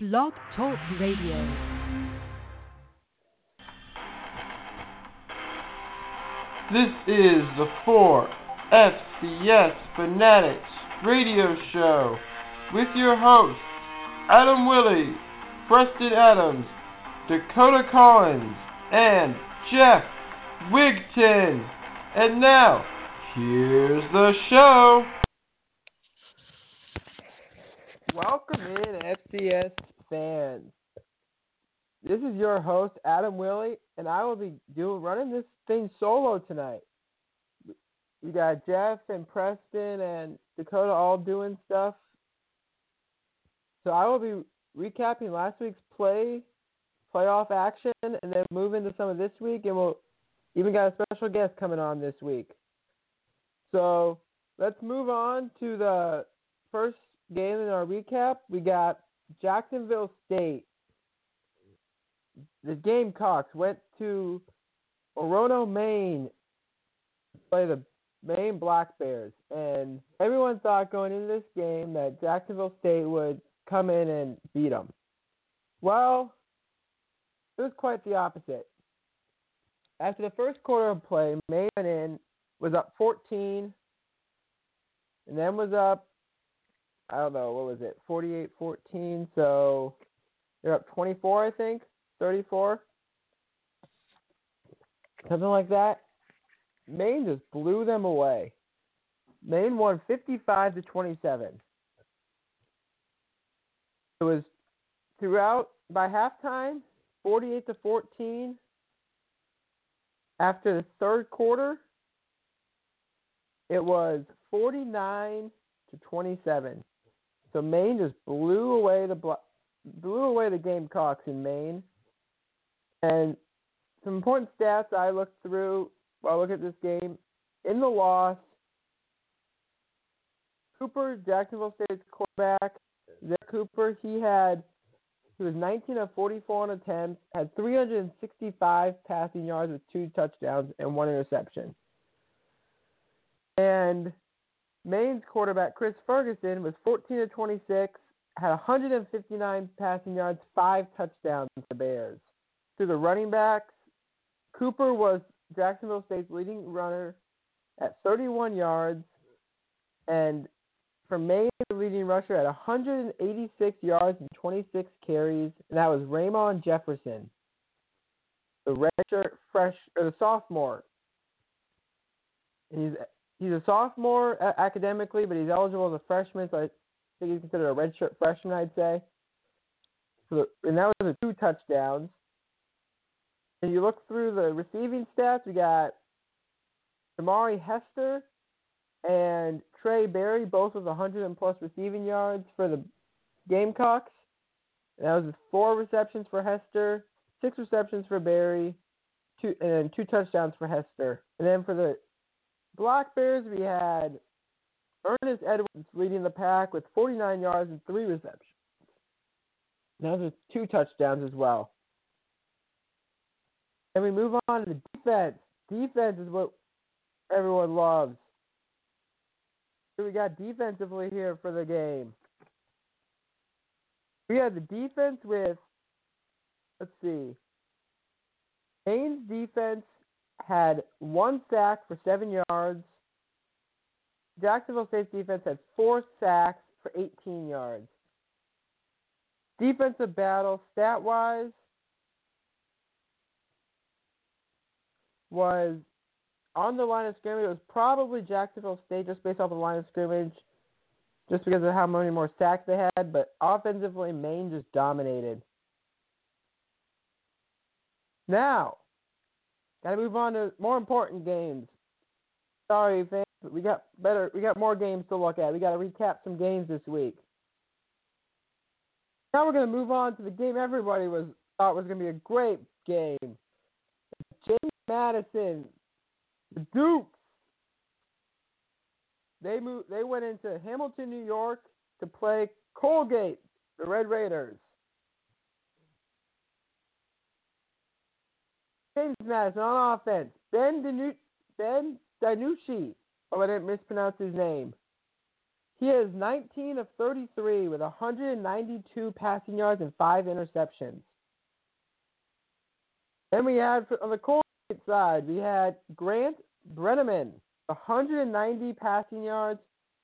Blog Talk Radio. This is the 4FCS Fanatics radio show with your hosts, Adam Willie, Preston Adams, Dakota Collins, and Jeff Wigton. And now, here's the show. Welcome in, FCS fans. This is your host, Adam Willie, and I will be doing running this thing solo tonight. We got Jeff and Preston and Dakota all doing stuff. So I will be recapping last week's play playoff action and then move into some of this week and we'll even got a special guest coming on this week. So let's move on to the first game in our recap. We got Jacksonville State. The Gamecocks went to Orono, Maine to play the Maine Black Bears. And everyone thought going into this game that Jacksonville State would come in and beat them. Well, it was quite the opposite. After the first quarter of play, Maine went in, was up 14, and then was up, I don't know, what was it, 48 14. So they're up 24, I think, 34. Something like that. Maine just blew them away. Maine won 55 to 27. It was throughout by halftime 48 to 14. After the third quarter, it was 49 to 27. So Maine just blew away the blew away the Gamecocks in Maine. And some important stats I looked through while I look at this game. In the loss, Cooper, Jacksonville State's quarterback, Zach Cooper, he had he was 19 of 44 on attempts, had 365 passing yards with two touchdowns and one interception. And Maine's quarterback Chris Ferguson was 14 of 26, had 159 passing yards, five touchdowns for the Bears. To the running backs, Cooper was Jacksonville State's leading runner at 31 yards, and for Maine, the leading rusher at 186 yards and 26 carries, and that was Raymond Jefferson, the redshirt fresh or the sophomore. And he's he's a sophomore academically, but he's eligible as a freshman, so I think he's considered a redshirt freshman, I'd say. So, and that was the two touchdowns. And you look through the receiving stats, we got Damari Hester and Trey Berry, both with 100 and plus receiving yards for the Gamecocks. And that was four receptions for Hester, six receptions for Berry, two and two touchdowns for Hester. And then for the Black Bears, we had Earnest Edwards leading the pack with 49 yards and three receptions. Those are two touchdowns as well. And we move on to the defense. Defense is what everyone loves we got defensively here for the game? We had the defense with, let's see, Maine's defense had one sack for seven yards. Jacksonville State's defense had four sacks for 18 yards. Defensive battle, stat wise, was on the line of scrimmage, it was probably Jacksonville State just based off the line of scrimmage, just because of how many more sacks they had. But offensively, Maine just dominated. Now, got to move on to more important games. Sorry, fans, but we got better. We got more games to look at. We got to recap some games this week. Now we're going to move on to the game everybody was thought was going to be a great game. James Madison the Dukes. They moved. They went into Hamilton, New York, to play Colgate, the Red Raiders. James Madison on offense. Ben Dinu- Ben DiNucci. Oh, I didn't mispronounce his name. He is 19 of 33 with 192 passing yards and five interceptions. Then we had on the Colgate side, we had Grant Breneman, 190 passing yards,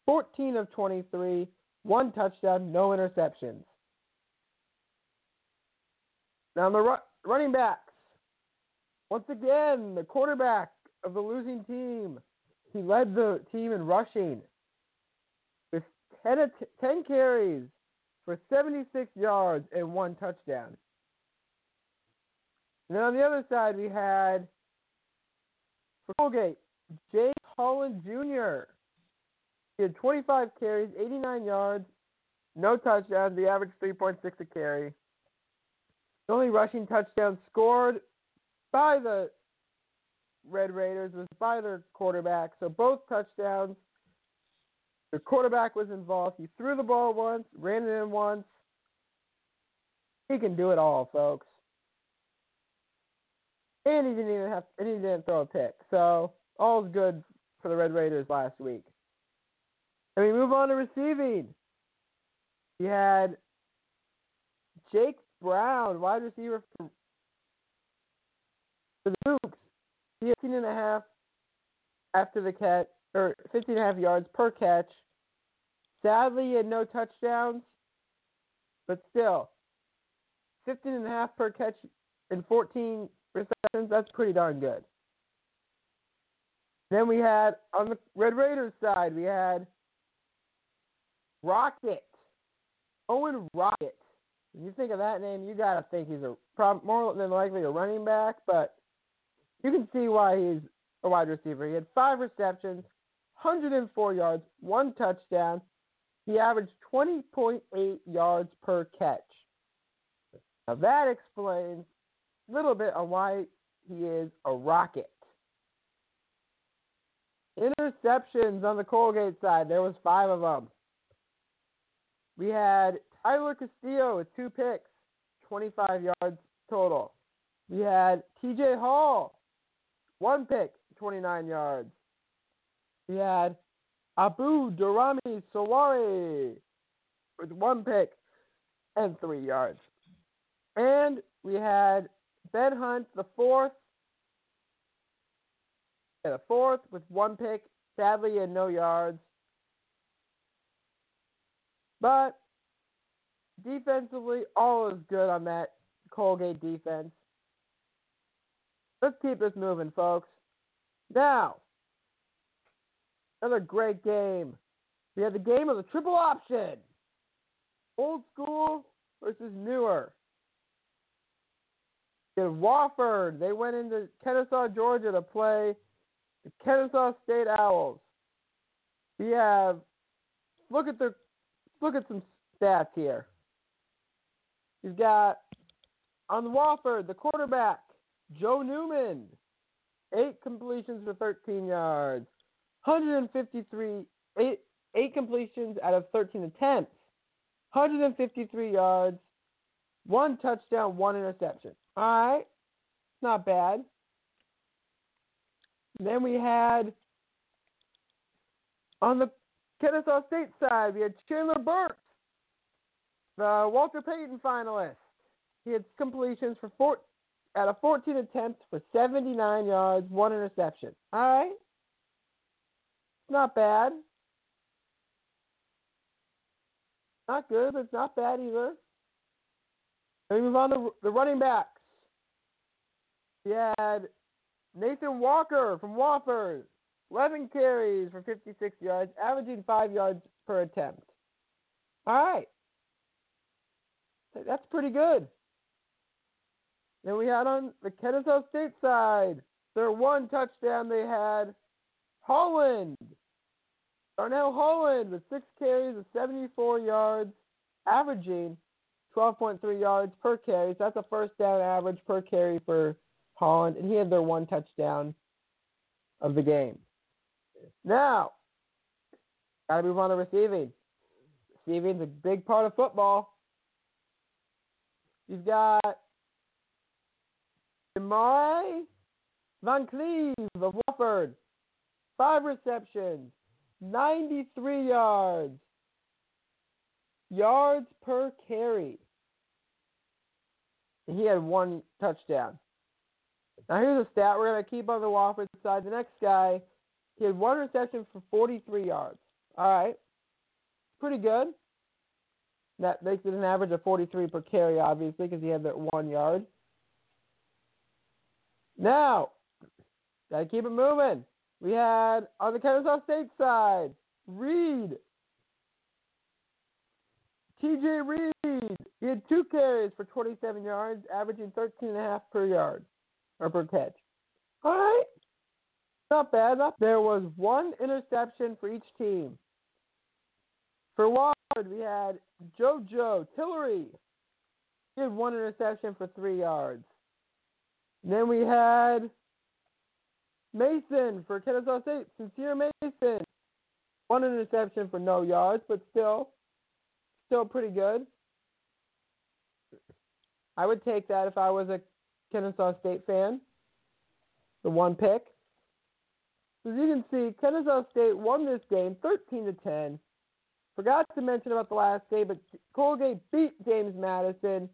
14 of 23, one touchdown, no interceptions. Now on the ru- running backs. Once again, the quarterback of the losing team. He led the team in rushing with 10, att- 10 carries for 76 yards and one touchdown. And then on the other side, we had for Colgate, James Holland Jr. He had 25 carries, 89 yards, no touchdowns. The average 3.6 a carry. The only rushing touchdown scored by the Red Raiders was by their quarterback. So both touchdowns, the quarterback was involved. He threw the ball once, ran it in once. He can do it all, folks. And he didn't even have, and he didn't throw a pick. So all's good for the Red Raiders last week. And we move on to receiving. We had Jake Brown, wide receiver for the Dukes. He had 15 and a half after the catch, or 15 and a half yards per catch. Sadly, he had no touchdowns, but still, 15 and a half per catch and 14 receptions. That's pretty darn good. Then we had on the Red Raiders side, we had Rocket. Owen Rocket. When you think of that name, you gotta think he's a more than likely a running back, but you can see why he's a wide receiver. He had five receptions, 104 yards, one touchdown. He averaged 20.8 yards per catch. Now that explains a little bit on why he is a rocket. Interceptions on the Colgate side, there was five of them. We had Tyler Castillo with two picks, 25 yards total. We had TJ Hall, one pick, 29 yards. We had Abu Durami Sawari with one pick and three yards. And we had Ben Hunt, the fourth, and a fourth with one pick. Sadly, he had no yards. But defensively, all is good on that Colgate defense. Let's keep this moving, folks. Now, another great game. We had the game of the triple option old school versus newer. In Wofford, they went into Kennesaw, Georgia to play the Kennesaw State Owls. We have look at the look at some stats here. You've got on Wofford, the quarterback, Joe Newman, eight completions for 13 yards, 153, eight, eight completions out of 13 attempts, 153 yards, one touchdown, one interception. All right, not bad. Then we had on the Kennesaw State side, we had Chandler Burks, the Walter Payton finalist. He had completions for four, out of 14 attempts for 79 yards, one interception. All right. Not bad. Not good, but it's not bad either. Then we move on to the running backs. We had Nathan Walker from Wofford, 11 carries for 56 yards, averaging 5 yards per attempt. All right. That's pretty good. Then we had on the Kennesaw State side, their one touchdown they had Holland. Darnell Holland with six carries of 74 yards, averaging 12.3 yards per carry. So that's a first down average per carry for Holland, and he had their one touchdown of the game. Now, gotta move on to receiving. Receiving's a big part of football. You've got Demari Van Cleve of Wofford, five receptions, 93 yards, yards per carry. He had one touchdown. Now here's a stat we're going to keep on the Wofford side. The next guy, he had one reception for 43 yards. All right. Pretty good. That makes it an average of 43 per carry, obviously, because he had that one yard. Now, gotta keep it moving. We had on the Kennesaw State side, Reed. TJ Reed. He had two carries for 27 yards, averaging 13 and a half per yard or per catch. All right. Not bad. Not, there was one interception for each team. For Wofford, we had JoJo Tillery. He had one interception for three yards. Then we had Mason for Kennesaw State. Sincere Mason. One interception for no yards, but still, still pretty good. I would take that if I was a Kennesaw State fan. The one pick. As you can see, Kennesaw State won this game 13 to 10. Forgot to mention about the last game, but Colgate beat James Madison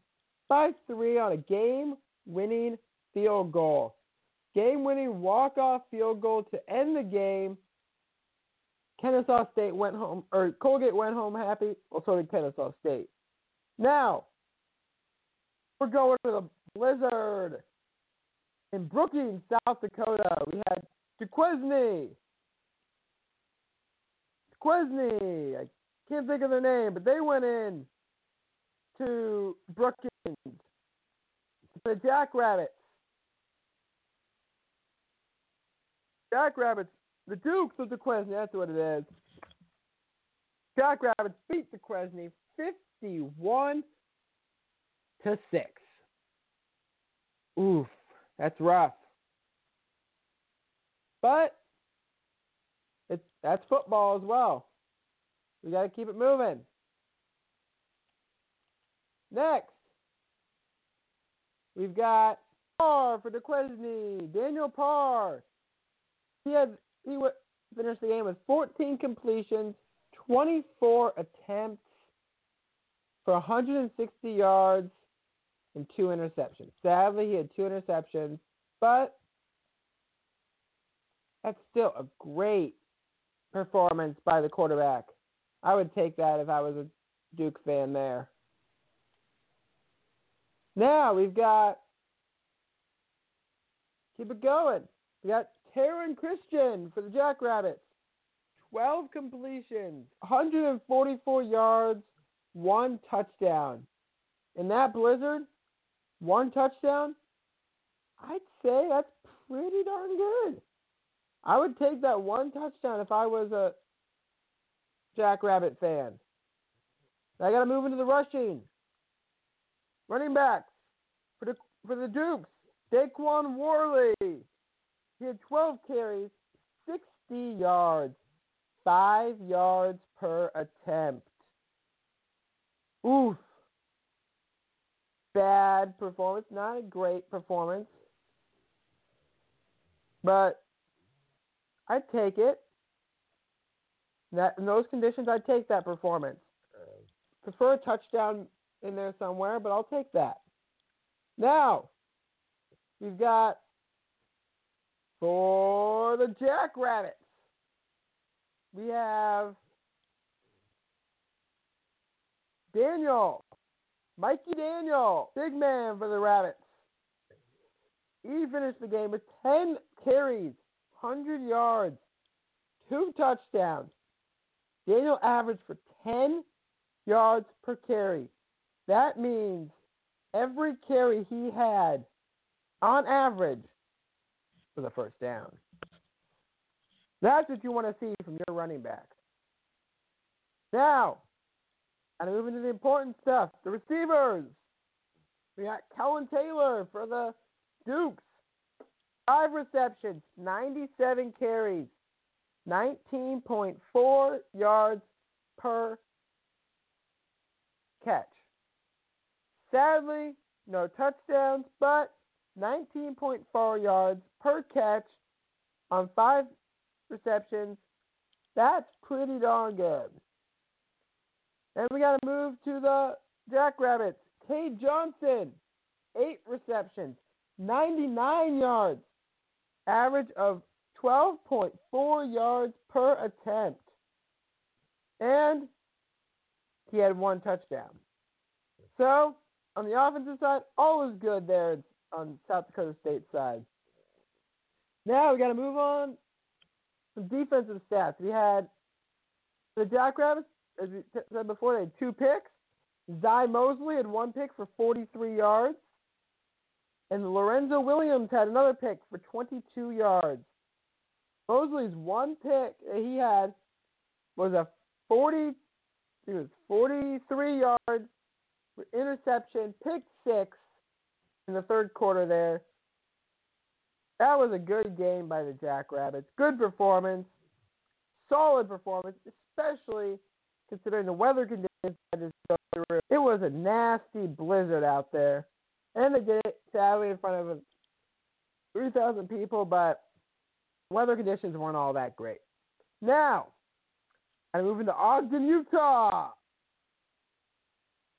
5 3 on a game winning field goal. Game winning walk off field goal to end the game. Kennesaw State went home, or Colgate went home happy. Well, so did Kennesaw State. Now, we're going to the Blizzard in Brookings, South Dakota. We had Duquesne. Duquesne. I can't think of their name, but they went in to Brookings. The Jackrabbits. Jackrabbits, the Dukes of Duquesne, that's what it is. Jackrabbits beat Duquesne 51 to 6. Oof, that's rough. But it's that's football as well. We got to keep it moving. Next, we've got Parr for Duquesne. Daniel Parr. He had he w- finished the game with 14 completions, 24 attempts for 160 yards and two interceptions. Sadly, he had two interceptions, but that's still a great performance by the quarterback. I would take that if I was a Duke fan there. Now we've got keep it going. We got Taryn Christian for the Jackrabbits. 12 completions, 144 yards, one touchdown. In that blizzard, one touchdown, I'd say that's pretty darn good. I would take that one touchdown if I was a Jackrabbit fan. I got to move into the rushing. Running backs for the for the Dukes, Daquan Worley. He had 12 carries, 60 yards, five yards per attempt. Oof. Bad performance, not a great performance, but I'd take it. That in those conditions, I'd take that performance. Prefer a touchdown in there somewhere, but I'll take that. Now, we've got for the Jackrabbits, we have Daniel, Mikey Daniel, big man for the Rabbits. He finished the game with 10 carries, 100 yards, two touchdowns. Daniel averaged for 10 yards per carry. That means every carry he had, on average, was a first down. That's what you want to see from your running back. Now, and moving to the important stuff. The receivers. We got Kellen Taylor for the Dukes. Five receptions, 97 carries, 19.4 yards per catch. Sadly, no touchdowns, but 19.4 yards per catch on five receptions. That's pretty darn good. And we got to move to the Jackrabbits. Cade Johnson, eight receptions, 99 yards, average of 12.4 yards per attempt. And he had one touchdown. So, on the offensive side, all is good there on South Dakota State side. Now we got to move on some defensive stats. We had the Jackrabbits, as we said before, they had two picks. Zy Mosley had one pick for 43 yards. And Lorenzo Williams had another pick for 22 yards. Mosley's one pick that he had was a 40, he was 43 yards interception, pick six in the third quarter there. That was a good game by the Jackrabbits. Good performance, solid performance, especially considering the weather conditions. It was a nasty blizzard out there, and they did it sadly in front of 3,000 people, but weather conditions weren't all that great. Now, I'm moving to Ogden, Utah.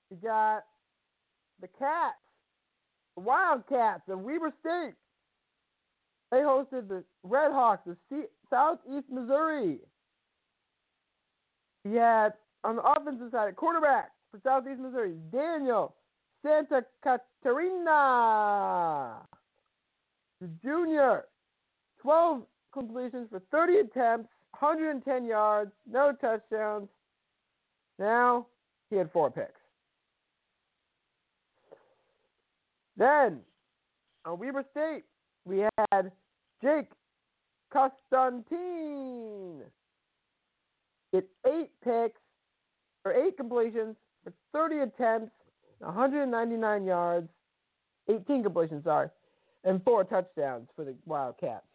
We got the Cats, the Wildcats of Weber State. They hosted the Red Hawks of Southeast Missouri. We had on the offensive side, a quarterback for Southeast Missouri, Daniel Santa Catarina. The junior, 12 completions for 30 attempts, 110 yards, no touchdowns. Now he had four picks. Then on Weber State, we had Jake Constantine. It's eight picks or eight completions for 30 attempts, 199 yards, 18 completions, sorry, and four touchdowns for the Wildcats.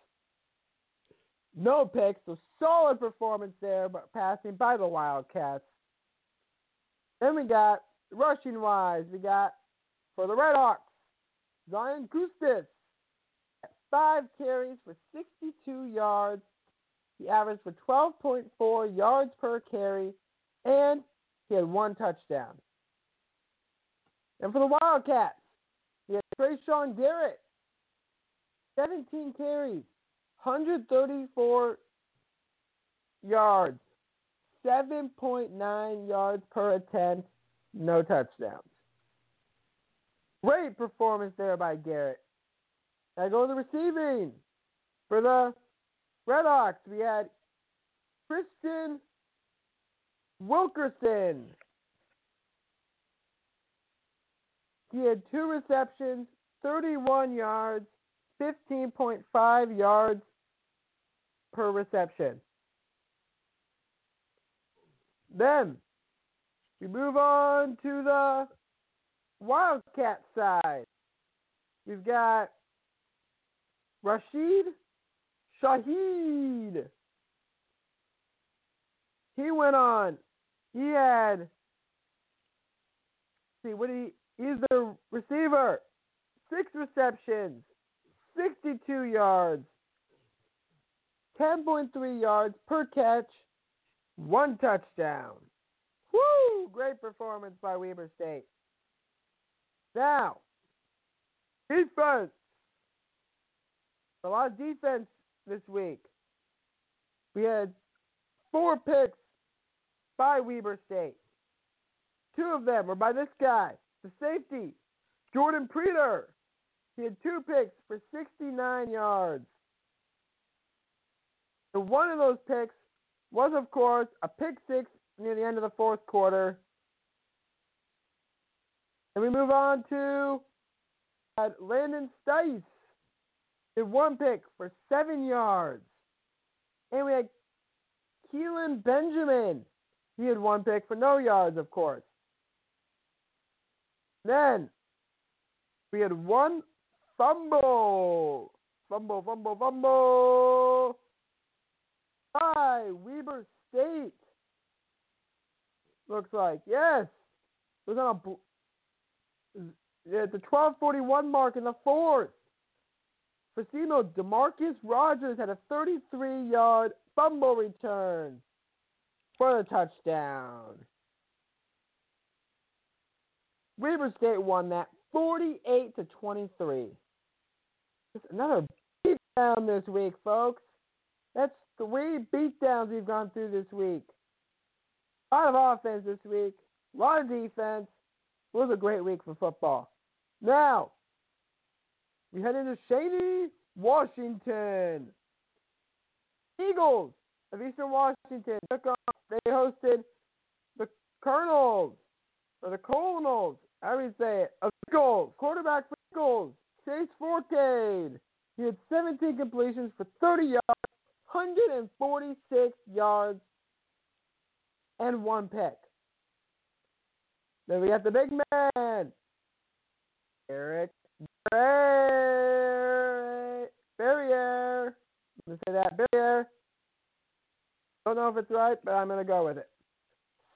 No picks, so solid performance there, but passing by the Wildcats. Then we got rushing wise, we got for the Red Hawks, Zion Custis five carries for 62 yards. He averaged for 12.4 yards per carry, and he had one touchdown. And for the Wildcats, he had Trayshawn Garrett, 17 carries, 134 yards, 7.9 yards per attempt, no touchdowns. Great performance there by Garrett. I go to the receiving. For the Red Hawks, we had Christian Wilkerson. He had two receptions, 31 yards, 15.5 yards per reception. Then we move on to the Wildcat side. We've got Rashid Shaheed. He went on. He had see what he he's the receiver. Six receptions, 62 yards, 10.3 yards per catch, one touchdown. Woo! Great performance by Weber State. Now, defense. A lot of defense this week. We had four picks by Weber State. Two of them were by this guy, the safety, Jordan Preator. He had two picks for 69 yards. And one of those picks was, of course, a pick six near the end of the fourth quarter. And we move on to uh, Landon Stice. Did one pick for seven yards. And we had Keelan Benjamin. He had one pick for no yards, of course. Then we had one fumble. Fumble, fumble, fumble. By Weber State. Looks like, yes. It was on a, at the 1241 mark in the fourth. Facino Demarcus Rogers had a 33 yard fumble return for the touchdown. Weber State won that 48 to 23. Just another beatdown this week, folks. That's three beatdowns we've gone through this week. A lot of offense this week, a lot of defense. It was a great week for football. Now, we head into Shady, Washington. Eagles of Eastern Washington took on, they hosted the Colonels, or the Colonels, how do you say it, of Eagles, quarterback for Eagles, Chase Fourcade. He had 17 completions for 30 yards, 146 yards, and one pick. Then we got the big man, Eric Barriere. Barriere. I'm going to say that. Barriere. Don't know if it's right, but I'm going to go with it.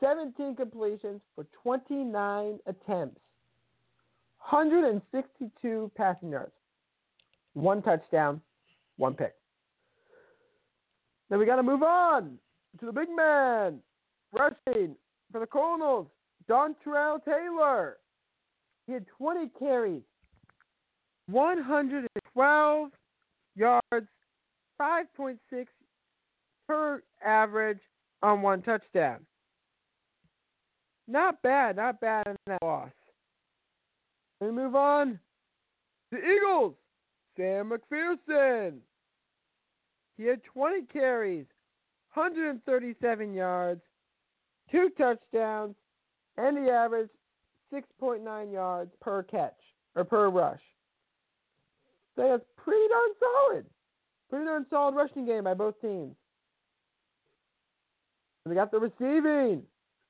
17 completions for 29 attempts, 162 passing yards, one touchdown, one pick. Then we got to move on to the big man, rushing for the Colonels, Dontrell Taylor. He had 20 carries, 112 yards, 5.6 per average on one touchdown. Not bad, not bad in that loss. We move on. The Eagles, Sam McPherson. He had 20 carries, 137 yards, two touchdowns, and he averaged 6.9 yards per catch or per rush. So that's pretty darn solid. Pretty darn solid rushing game by both teams. And we got the receiving.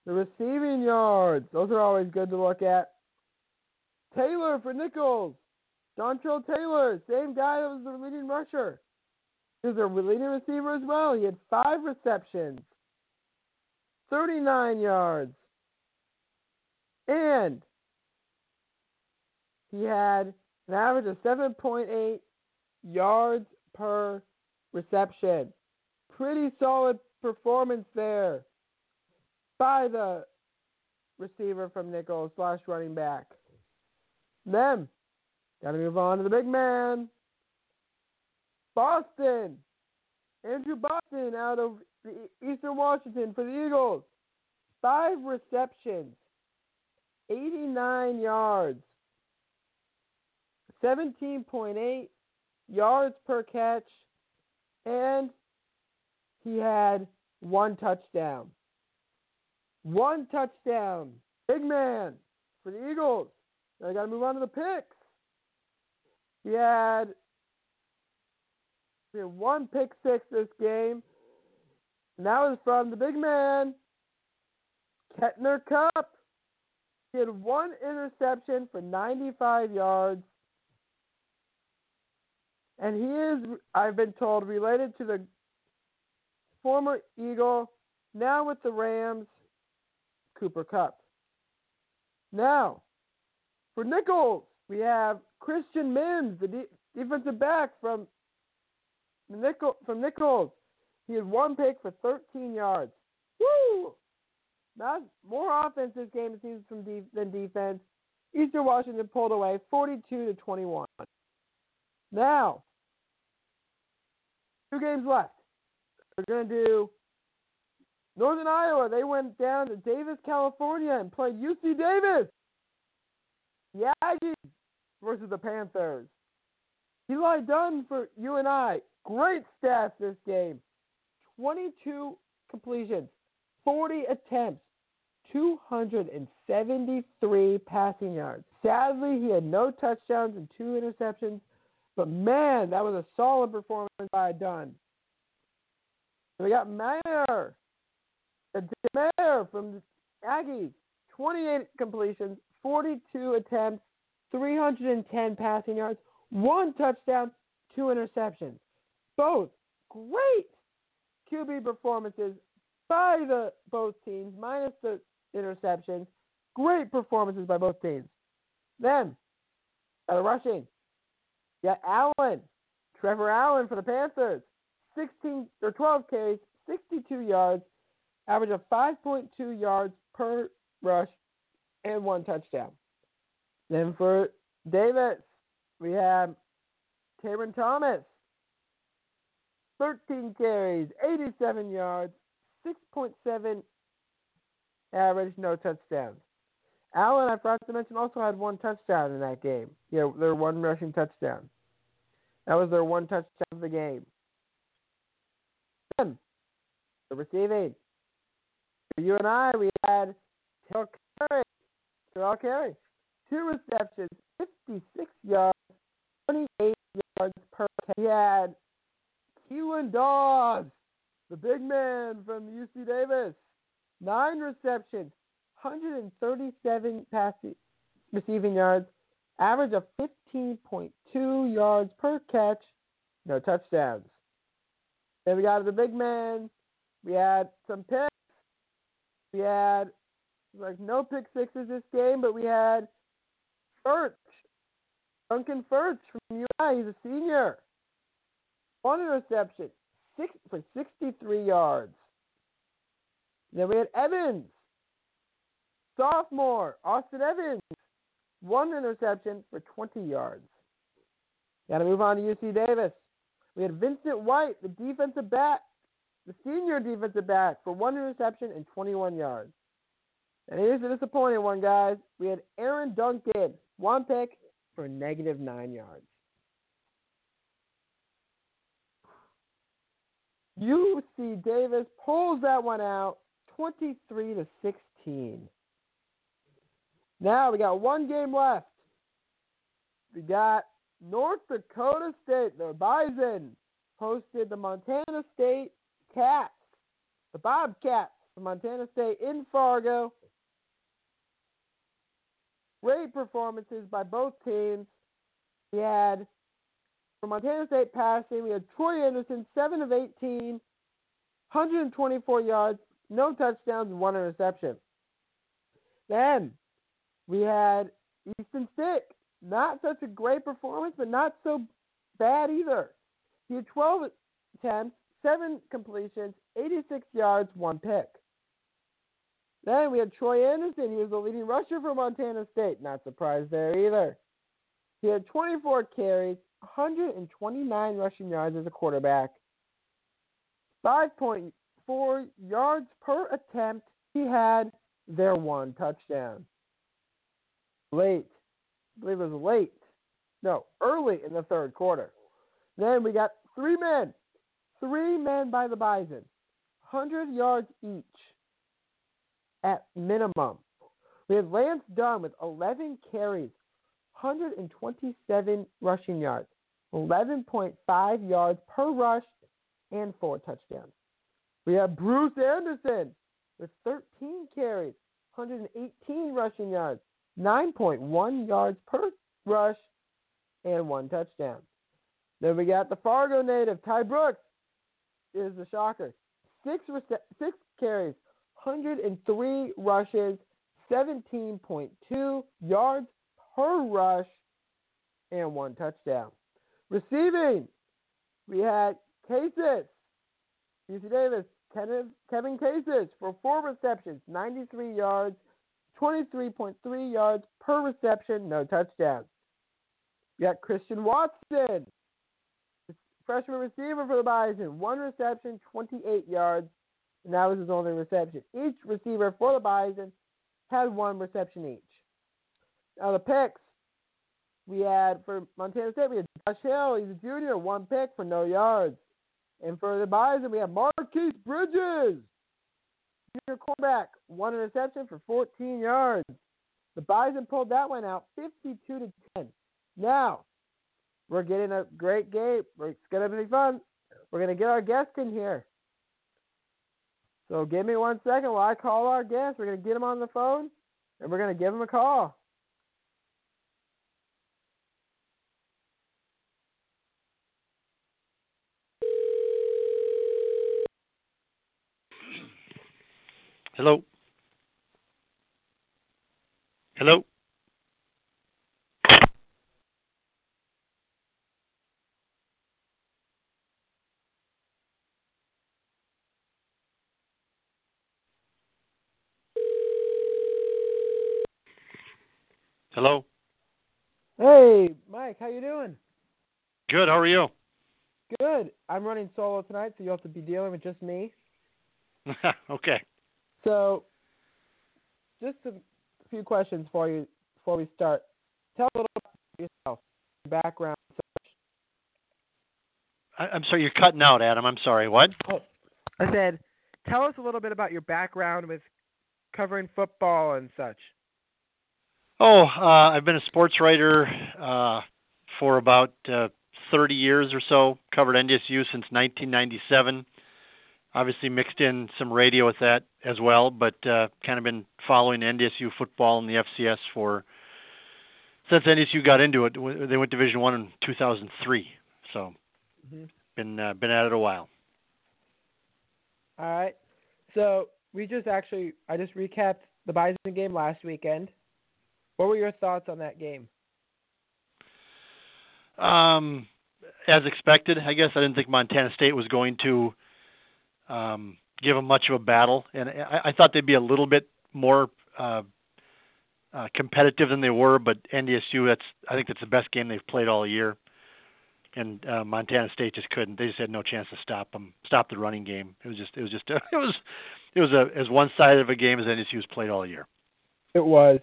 The receiving yards. Those are always good to look at. Taylor for Nicholls. Dontrell Taylor, same guy that was the leading rusher. He was a leading receiver as well. He had five receptions, 39 yards. And he had an average of 7.8 yards per reception. Pretty solid performance there by the receiver from Nicholls slash running back. Then, got to move on to the big man. Boston. Andrew Boston out of Eastern Washington for the Eagles. Five receptions, 89 yards, 17.8 yards per catch, and he had one touchdown. One touchdown. Big man for the Eagles. Now I got to move on to the picks. He had, he had one pick six this game. And that was from the big man, Ketner Kupp. He had one interception for 95 yards. And he is, I've been told, related to the former Eagle, now with the Rams, Cooper Kupp. Now, for Nicholls, we have Christian Mims, the de- defensive back from Nicol- from Nicholls. He had one pick for 13 yards. Woo! Not more offense this game seems from de- than defense. Eastern Washington pulled away 42 to 21. Now, two games left. We're going to do Northern Iowa. They went down to Davis, California and played UC Davis. The Aggies versus the Panthers. Eli Dunne for UNI. Great stats this game. 22 completions, 40 attempts, 273 passing yards. Sadly, he had no touchdowns and two interceptions, but man, that was a solid performance by Dunne. we got Maier, Maier from the Aggies, 28 completions, 42 attempts, 310 passing yards, one touchdown, two interceptions. Both great QB performances by the both teams, minus the interceptions. Great performances by both teams. Then, a rushing, got Allen, Trevor Allen for the Panthers, 16 or 12 carries, 62 yards, average of 5.2 yards per rush, and one touchdown. Then for Davis, we have Cameron Thomas. 13 carries, 87 yards, 6.7 average, no touchdowns. Allen, I forgot to mention, also had one touchdown in that game. Yeah, their one rushing touchdown. That was their one touchdown of the game. Then, the receiving. For UNI, we had Terrell Carey. Terrell Carey. Two receptions, 56 yards, 28 yards per catch. He had Keelan Doss, the big man from UC Davis. Nine receptions, 137 passing receiving yards, average of 15.2 yards per catch, no touchdowns. Then we got the big man. We had some picks. We had like no pick sixes this game, but we had Furch, Duncan Furch from UI. He's a senior. One interception, six for 63 yards. Then we had Evans, sophomore, Austin Evans, one interception for 20 yards. Got to move on to UC Davis. We had Vincent White, the defensive back, the senior defensive back, for one interception and 21 yards. And here's the disappointing one, guys. We had Aaron Duncan, one pick for negative nine yards. UC Davis pulls that one out 23 to 16. Now we got one game left. We got North Dakota State, the Bison, hosted the Montana State Cats, the Bobcats from Montana State in Fargo. Great performances by both teams. We had for Montana State passing, we had Troy Andersen, 7 of 18, 124 yards, no touchdowns, one interception. Then we had Easton Stick, not such a great performance, but not so bad either. He had 12 attempts, 7 completions, 86 yards, 1 pick. Then we had Troy Andersen. He was the leading rusher for Montana State. Not surprised there either. He had 24 carries, 129 rushing yards as a quarterback, 5.4 yards per attempt. He had their one touchdown. Late, I believe it was late. No, early in the third quarter. Then we got three men, three men by the Bison, 100 yards each at minimum. We had Lance Dunn with 11 carries, 127 rushing yards, 11.5 yards per rush, and four touchdowns. We have Bruce Anderson with 13 carries, 118 rushing yards, 9.1 yards per rush, and one touchdown. Then we got the Fargo native, Ty Brooks, is the shocker. Six, six carries, 103 rushes, 17.2 yards per rush, and one touchdown. Receiving, we had Kassis, UC Davis, Kevin Kassis for four receptions, 93 yards, 23.3 yards per reception, no touchdowns. We got Christian Watson, freshman receiver for the Bison, one reception, 28 yards, and that was his only reception. Each receiver for the Bison had one reception each. Now the picks we had for Montana State, we had Josh Hill, he's a junior, one pick for no yards. And for the Bison, we have Marquise Bridges, junior quarterback, one interception for 14 yards. The Bison pulled that one out 52 to 10. Now, we're getting a great game. It's going to be fun. We're going to get our guest in here. So give me one second while I call our guest. We're going to get him on the phone and we're going to give him a call. Hello. Hello. Hello. Hey, Mike, how you doing? Good. How are you? Good. I'm running solo tonight, so you'll have to be dealing with just me. okay. So, just a few questions for you before we start. Tell a little about yourself, your background. I, I'm sorry, you're cutting out, Adam. I'm sorry. What? Oh, I said, tell us a little bit about your background with covering football and such. Oh, uh, I've been a sports writer uh, for about uh, 30 years or so. Covered NDSU since 1997. Obviously, mixed in some radio with that as well, but uh, kind of been following NDSU football and the FCS for since NDSU got into it. They went Division One in 2003, so mm-hmm. been uh, been at it a while. All right. So we just actually, I just recapped the Bison game last weekend. What were your thoughts on that game? Um, as expected, I guess I didn't think Montana State was going to um, give them much of a battle, and I, I thought they'd be a little bit more uh, uh, competitive than they were. But NDSU, that's I think that's the best game they've played all year, and uh, Montana State just couldn't. They just had no chance to stop them, stop the running game. It was just it was just it was it was a as one sided of a game as NDSU's played all year. It was.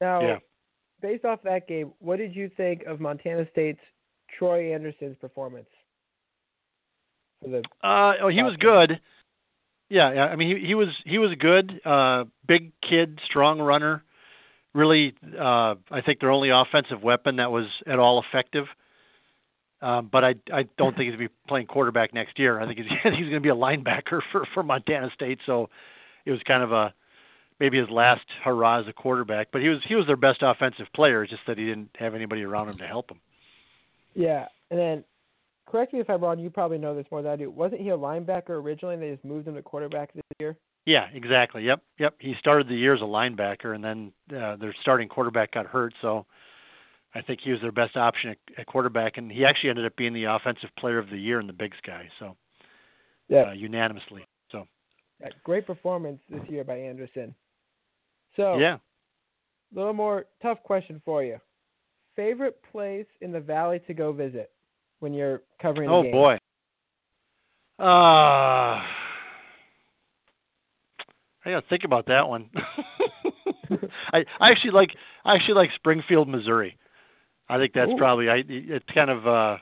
Now, yeah. based off that game, what did you think of Montana State's Troy Andersen's performance? Uh, oh, he was good. Yeah, yeah. I mean he he was he was good. Uh, big kid, strong runner. Really, uh, I think their only offensive weapon that was at all effective. Um, but I I don't think he's going to be playing quarterback next year. I think he's he's going to be a linebacker for for Montana State. So it was kind of a maybe his last hurrah as a quarterback. But he was he was their best offensive player. Just that he didn't have anybody around him to help him. Yeah, and then correct me if I'm wrong. You probably know this more than I do. Wasn't he a linebacker originally? and They just moved him to quarterback this year. Yeah, exactly. Yep, yep. He started the year as a linebacker, and then uh, their starting quarterback got hurt, so I think he was their best option at, at quarterback, and he actually ended up being the offensive player of the year in the Big Sky. So, yeah, uh, unanimously. So, great performance this year by Andersen. So, yeah, a little more tough question for you favorite place in the valley to go visit when you're covering oh, game? boy. Uh, I gotta think about that one. I I actually like I actually like Springfield, Missouri. I think that's Ooh. probably I it's kind of uh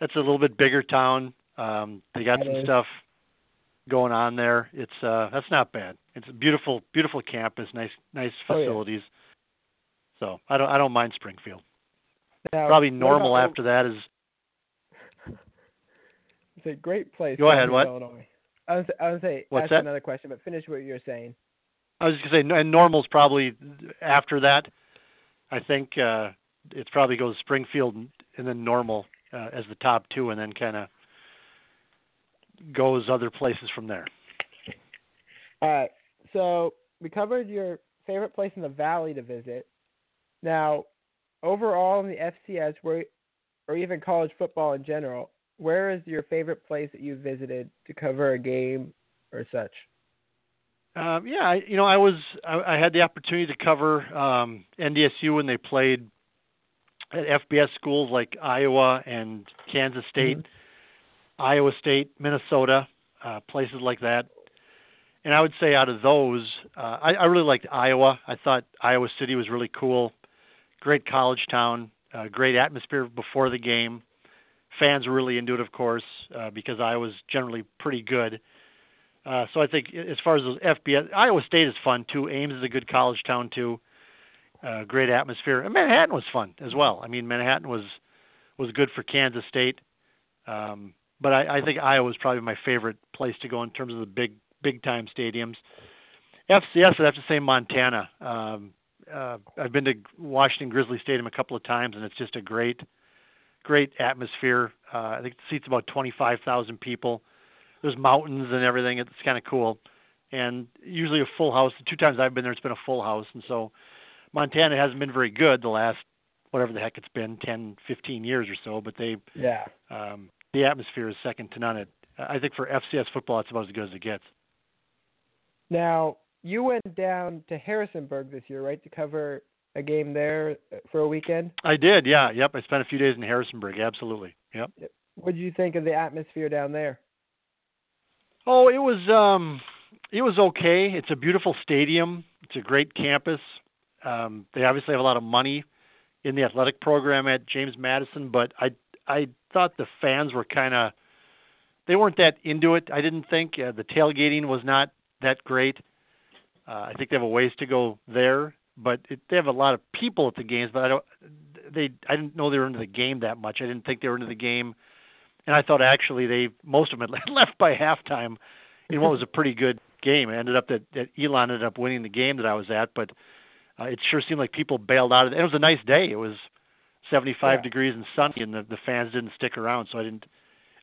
that's a little bit bigger town. Um they got That some is. stuff going on there. It's uh that's not bad. It's a beautiful beautiful campus, nice nice Oh, yeah. facilities. So I don't I don't mind Springfield. Now, Probably normal after that is a great place. Go ahead, what? Illinois. I was I was say What's ask that? another question, but finish what you're saying. I was just gonna say, and normal's probably after that. I think uh, it probably goes Springfield and then normal uh, as the top two, and then kind of goes other places from there. All right. So we covered your favorite place in the valley to visit. Now, overall in the FCS, where, or even college football in general, where is your favorite place that you visited to cover a game or such? Um, yeah, I, you know, I was I, I had the opportunity to cover um, NDSU when they played at FBS schools like Iowa and Kansas State, Iowa State, Minnesota, uh, places like that. And I would say out of those, uh, I, I really liked Iowa. I thought Iowa City was really cool, great college town, uh, great atmosphere before the game. Fans were really into it, of course, uh, because Iowa's generally pretty good. Uh, so I think as far as those FBS, Iowa State is fun too. Ames is a good college town too. Uh, great atmosphere. And Manhattan was fun as well. I mean, Manhattan was was good for Kansas State. Um, but I, I think Iowa is probably my favorite place to go in terms of the big big time stadiums. FCS, I'd have to say Montana. Um, uh, I've been to Washington Grizzly Stadium a couple of times, and it's just a great, great atmosphere. Uh, I think it seats about 25,000 people. There's mountains and everything. It's kind of cool, and usually a full house. The two times I've been there, it's been a full house, and so Montana hasn't been very good the last whatever the heck it's been 10, 15 years or so. But they, Yeah. um, the atmosphere is second to none. At I think for FCS football, it's about as good as it gets. Now, you went down to Harrisonburg this year, right, to cover a game there for a weekend? I did. Yeah. Yep. I spent a few days in Harrisonburg. Absolutely. Yep. What did you think of the atmosphere down there? Oh, it was um, it was okay. It's a beautiful stadium. It's a great campus. Um, they obviously have a lot of money in the athletic program at James Madison, but I I thought the fans were kind of they weren't that into it. I didn't think uh, the tailgating was not that great. Uh, I think they have a ways to go there, but it, they have a lot of people at the games. But I don't. They I didn't know they were into the game that much. I didn't think they were into the game, and I thought actually they most of them had left by halftime in what was a pretty good game. It ended up that, that Elon ended up winning the game that I was at, but uh, it sure seemed like people bailed out of it. And it was a nice day. It was 75 Yeah. degrees and sunny, and the, the fans didn't stick around, so I didn't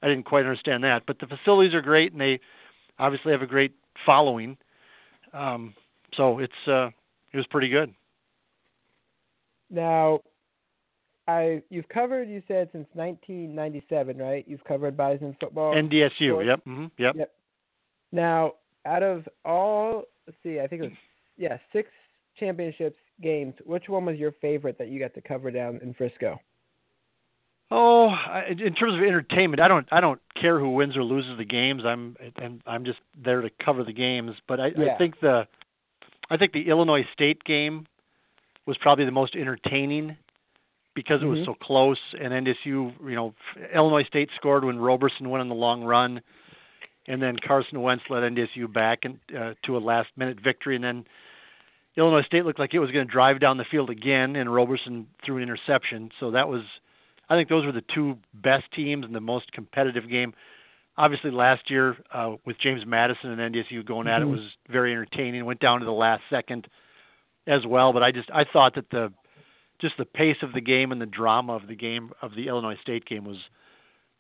I didn't quite understand that. But the facilities are great, and they obviously have a great following. Um, so it's uh, it was pretty good. Now, I you've covered you said since 1997, right? You've covered Bison football. NDSU, sports? yep, hmm yep. Yep. Now, out of all, let's see, I think it was yeah, six championships games. Which one was your favorite that you got to cover down in Frisco? Oh, I, in terms of entertainment, I don't I don't care who wins or loses the games. I'm and I'm just there to cover the games. But I, Yeah. I think the I think the Illinois State game was probably the most entertaining because it was Mhm. so close and NDSU, you know, Illinois State scored when Roberson went on the long run, and then Carson Wentz led NDSU back and uh, to a last minute victory, and then Illinois State looked like it was going to drive down the field again, and Roberson threw an interception. So that was, I think, those were the two best teams and the most competitive game. Obviously, last year uh, with James Madison and NDSU going at it Mhm. was very entertaining. Went down to the last second as well, but I just I thought that the just the pace of the game and the drama of the game of the Illinois State game was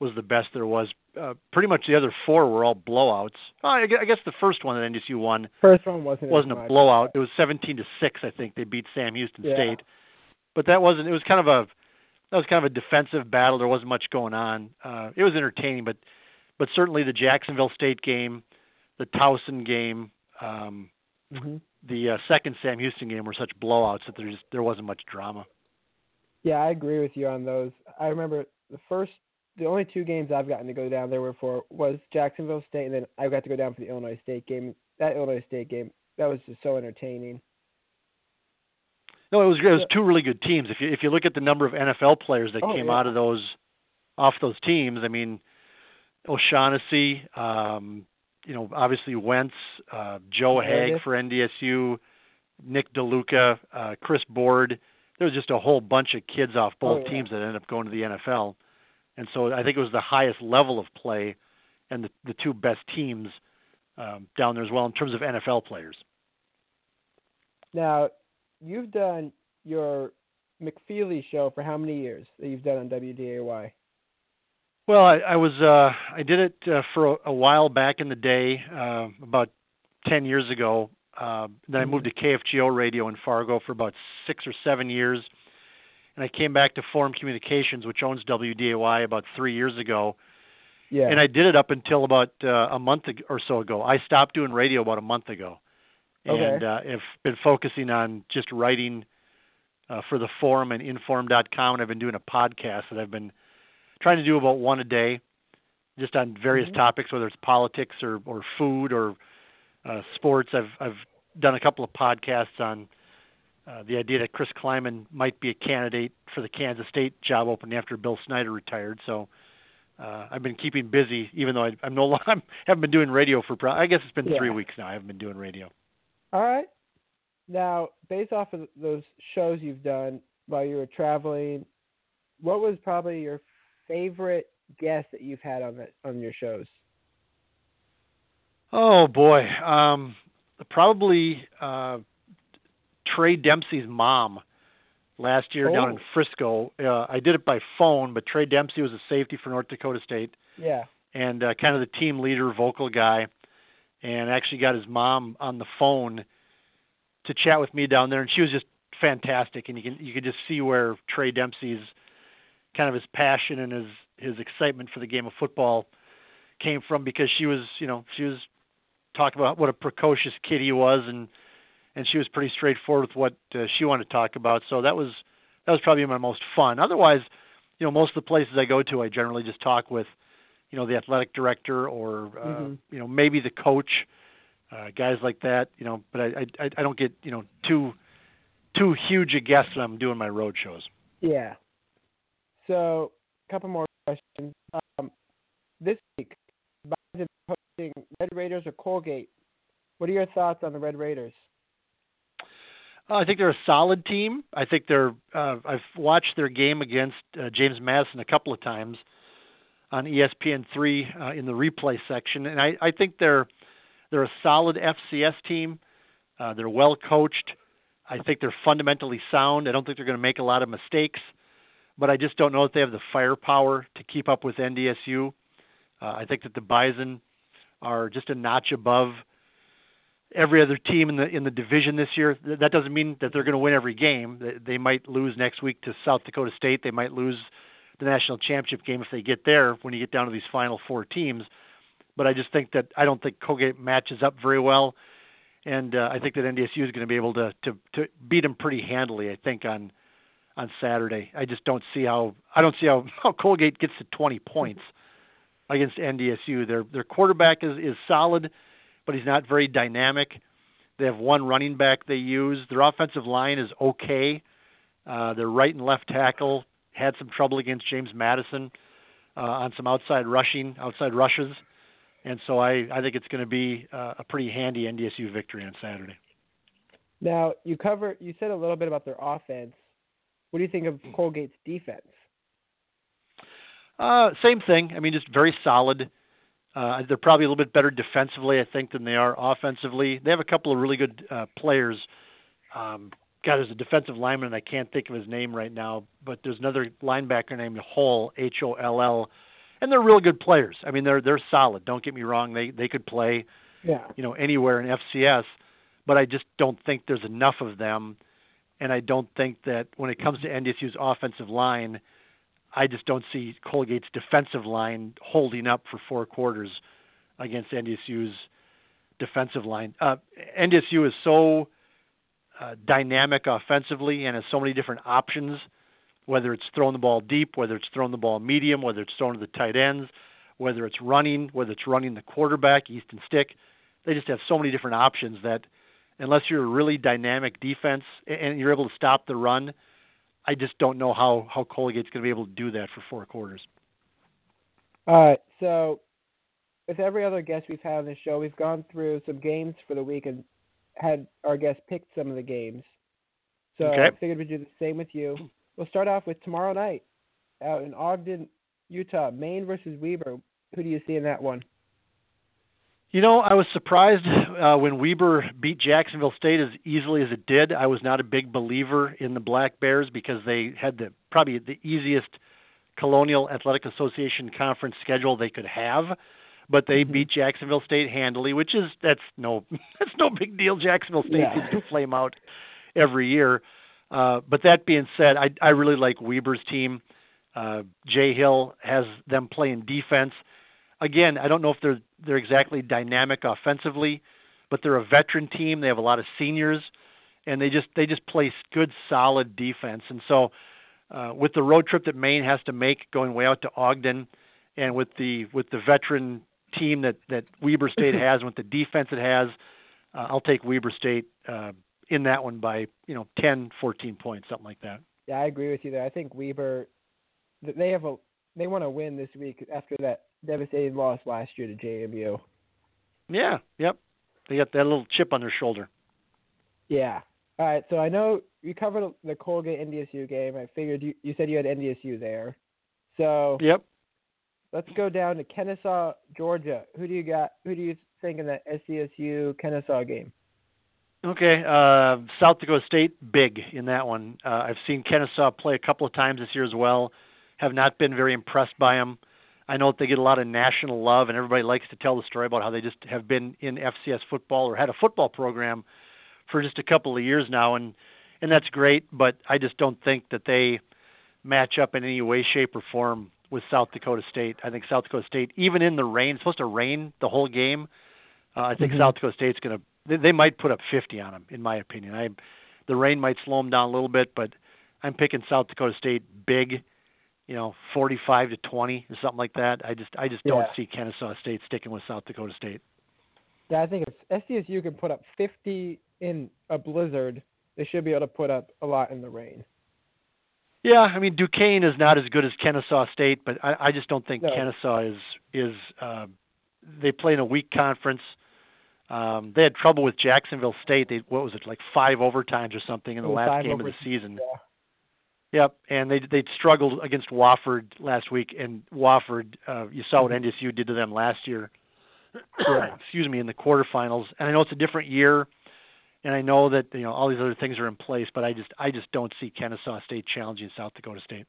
was the best there was. Uh, pretty much the other four were all blowouts. Oh, I gue- I guess the first one that NDSU won First one wasn't wasn't a blowout. It was 17 to six. I think they beat Sam Houston Yeah. State, but that wasn't. It was kind of a that was kind of a defensive battle. There wasn't much going on. Uh, it was entertaining, but but certainly the Jacksonville State game, the Towson game, um, Mhm. the uh, second Sam Houston game were such blowouts that there just there wasn't much drama. Yeah, I agree with you on those. I remember the first, the only two games I've gotten to go down there were for was Jacksonville State, and then I got to go down for the Illinois State game. That Illinois State game, that was just so entertaining. No, it was it was two really good teams. If you if you look at the number of NFL players that Oh, came yeah. out of those off those teams, I mean, O'Shaughnessy, um, you know, obviously Wentz, uh, Joe Haeg for NDSU, Nick DeLuca, uh, Chris Board. There was just a whole bunch of kids off both Oh, yeah. teams that ended up going to the NFL, and so I think it was the highest level of play, and the the two best teams um, down there as well in terms of NFL players. Now, you've done your McFeely show for how many years that you've done on WDAY? Well, I, I was uh, I did it uh, for a, a while back in the day, uh, about ten years ago. Uh, then I moved to KFGO Radio in Fargo for about six or seven years, and I came back to Forum Communications, which owns WDAY, about three years ago. Yeah. And I did it up until about uh, a month or so ago. I stopped doing radio about a month ago, Okay. and uh, have been focusing on just writing uh, for the forum and inforum.com, and I've been doing a podcast that I've been trying to do about one a day, just on various Mhm. topics, whether it's politics or or food or uh, sports. I've I've done a couple of podcasts on uh, the idea that Chris Klieman might be a candidate for the Kansas State job opening after Bill Snyder retired. So uh, I've been keeping busy, even though I, I'm no longer haven't been doing radio for. Pro- I guess it's been three weeks now. I haven't been doing radio. All right. Now, based off of those shows you've done while you were traveling, what was probably your favorite guest that you've had on the, on your shows? Oh boy, um, probably uh, Trey Dempsey's mom last year down in Oh. Frisco. Uh, I did it by phone, but Trey Dempsey was a safety for North Dakota State Yeah. and uh, kind of the team leader, vocal guy, and actually got his mom on the phone to chat with me down there, and she was just fantastic. And you can you could just see where Trey Dempsey's kind of his passion and his his excitement for the game of football came from because she was you know she was talking about what a precocious kid he was and and she was pretty straightforward with what uh, she wanted to talk about. So that was that was probably my most fun. Otherwise, you know, most of the places I go to, I generally just talk with, you know, the athletic director or uh, Mhm. you know maybe the coach, uh, guys like that. You know, but I, I I don't get you know too too huge a guest when I'm doing my road shows. Yeah. So, a couple more questions. Um, this week, Bison hosting Red Raiders or Colgate. What are your thoughts on the Red Raiders? Uh, I think they're a solid team. I think they're. Uh, I've watched their game against uh, James Madison a couple of times on ESPN three uh, in the replay section, and I, I think they're they're a solid FCS team. Uh, they're well coached. I think they're fundamentally sound. I don't think they're going to make a lot of mistakes, but I just don't know if they have the firepower to keep up with NDSU. Uh, I think that the Bison are just a notch above every other team in the in the division this year. That doesn't mean that they're going to win every game. They- might lose next week to South Dakota State. They might lose the national championship game if they get there when you get down to these final four teams. But I just think that I don't think Colgate matches up very well, and uh, I think that NDSU is going to be able to to to beat them pretty handily. I think on on Saturday. I just don't see how I don't see how, how Colgate gets to 20 points against NDSU. Their their quarterback is is solid but he's not very dynamic. They have one running back they use. Their offensive line is okay. Uh, their right and left tackle had some trouble against James Madison uh, on some outside rushing, outside rushes, and so I, I think it's going to be uh, a pretty handy NDSU victory on Saturday. Now, you cover you said a little bit about their offense. What do you think of Colgate's defense? Uh, same thing. I mean, just very solid. Uh, they're probably a little bit better defensively, I think, than they are offensively. They have a couple of really good uh, players. Um, God, there's a defensive lineman, and I can't think of his name right now, but there's another linebacker named Hall, H O L L, and they're real good players. I mean, they're they're solid. Don't get me wrong; they they could play, Yeah. you know, anywhere in FCS, but I just don't think there's enough of them, and I don't think that when it comes to NDSU's offensive line, I just don't see Colgate's defensive line holding up for four quarters against NDSU's defensive line. Uh, NDSU is so uh, dynamic offensively and has so many different options, whether it's throwing the ball deep, whether it's throwing the ball medium, whether it's throwing to the tight ends, whether it's running, whether it's running the quarterback, Easton Stick. They just have so many different options that unless you're a really dynamic defense and you're able to stop the run, I just don't know how how Colgate's going to be able to do that for four quarters. All right. So, with every other guest we've had on the show, we've gone through some games for the week and had our guests picked some of the games. So Okay. I figured we'd do the same with you. We'll start off with tomorrow night out in Ogden, Utah, Maine versus Weber. Who do you see in that one? You know, I was surprised uh, when Weber beat Jacksonville State as easily as it did. I was not a big believer in the Black Bears because they had the probably the easiest Colonial Athletic Association conference schedule they could have, but they Mhm. beat Jacksonville State handily, which is that's no that's no big deal. Jacksonville State Yeah. seems to flame out every year. Uh, but that being said, I I really like Weber's team. Uh, Jay Hill has them playing defense. Again, I don't know if they're they're exactly dynamic offensively, but they're a veteran team. They have a lot of seniors, and they just they just play good, solid defense. And so, uh, with the road trip that Maine has to make, going way out to Ogden, and with the with the veteran team that that Weber State has, and with the defense it has, uh, I'll take Weber State uh, in that one by you know 10, 14 points, something like that. Yeah, I agree with you there. I think Weber, they have a they want to win this week after that devastating loss last year to JMU. Yeah, yep. They got that little chip on their shoulder. Yeah. All right. So I know you covered the Colgate NDSU game. I figured you you said you had NDSU there. So Yep. let's go down to Kennesaw, Georgia. Who do you got? Who do you think in that SDSU Kennesaw game? Okay, uh, South Dakota State, big in that one. Uh, I've seen Kennesaw play a couple of times this year as well. Have not been very impressed by them. I know that they get a lot of national love, and everybody likes to tell the story about how they just have been in FCS football or had a football program for just a couple of years now, and and that's great. But I just don't think that they match up in any way, shape, or form with South Dakota State. I think South Dakota State, even in the rain, it's supposed to rain the whole game. Uh, I think Mhm. South Dakota State's going to they, they might put up 50 on them, in my opinion. I, the rain might slow them down a little bit, but I'm picking South Dakota State big, you know, 45 to 20 or something like that. I just, I just don't see Kennesaw State sticking with South Dakota State. Yeah, I think if SDSU can put up 50 in a blizzard, they should be able to put up a lot in the rain. Yeah, I mean Duquesne is not as good as Kennesaw State, but I, I just don't think No. Kennesaw is is. Uh, they play in a weak conference. Um, they had trouble with Jacksonville State. They what was it like five overtimes or something in the last game of the season. Yeah. Yep, and they they struggled against Wofford last week, and Wofford, uh, you saw what NDSU did to them last year. Excuse me, in the quarterfinals. And I know it's a different year, and I know that you know all these other things are in place, but I just I just don't see Kennesaw State challenging South Dakota State.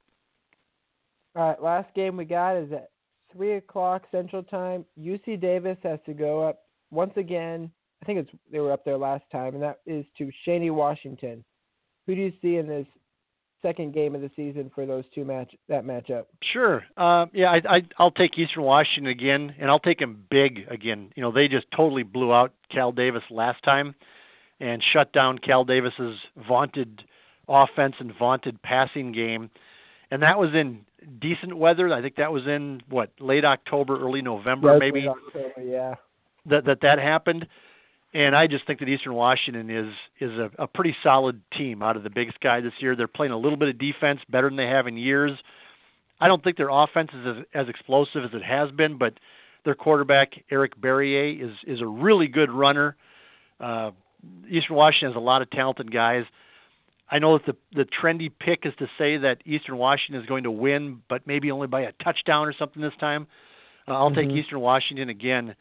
All right, last game we got is at 3 o'clock Central Time. UC Davis has to go up once again. I think it's they were up there last time, and that is to Cheney, Washington. Who do you see in this second game of the season for those two match that matchup? Sure. Um, yeah, I, I, I'll take Eastern Washington again, and I'll take them big again. You know, they just totally blew out Cal Davis last time, and shut down Cal Davis's vaunted offense and vaunted passing game, and that was in decent weather. I think that was in what late October, early November, maybe October, yeah. that that that happened. And I just think that Eastern Washington is is a, a pretty solid team out of the Big Sky this year. They're playing a little bit of defense better than they have in years. I don't think their offense is as, as explosive as it has been, but their quarterback Eric Barriere is is a really good runner. Uh, Eastern Washington has a lot of talented guys. I know that the the trendy pick is to say that Eastern Washington is going to win, but maybe only by a touchdown or something this time. Uh, I'll take Mhm. Eastern Washington again,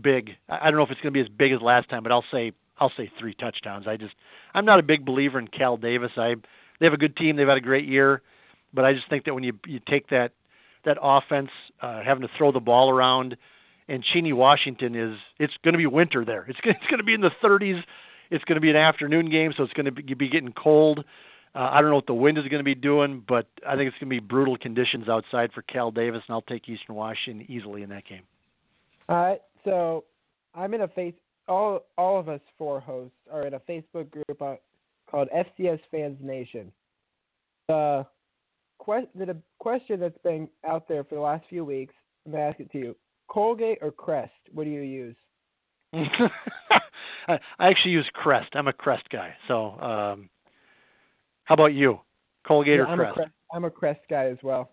big. I don't know if it's going to be as big as last time, but I'll say I'll say three touchdowns. I just I'm not a big believer in Cal Davis. I they have a good team. They've had a great year, but I just think that when you you take that that offense, uh, having to throw the ball around, and Cheney, Washington is it's going to be winter there. It's it's going to be in the 30s. It's going to be an afternoon game, so it's going to be, be getting cold. Uh, I don't know what the wind is going to be doing, but I think it's going to be brutal conditions outside for Cal Davis, and I'll take Eastern Washington easily in that game. All right, so I'm in a face. All all of us four hosts are in a Facebook group uh, called FCS Fans Nation. The, que- the question that's been out there for the last few weeks, I'm gonna ask it to you: Colgate or Crest? What do you use? I, I actually use Crest. I'm a Crest guy. So, um, how about you? Colgate Yeah, or I'm Crest? a Crest. I'm a Crest guy as well.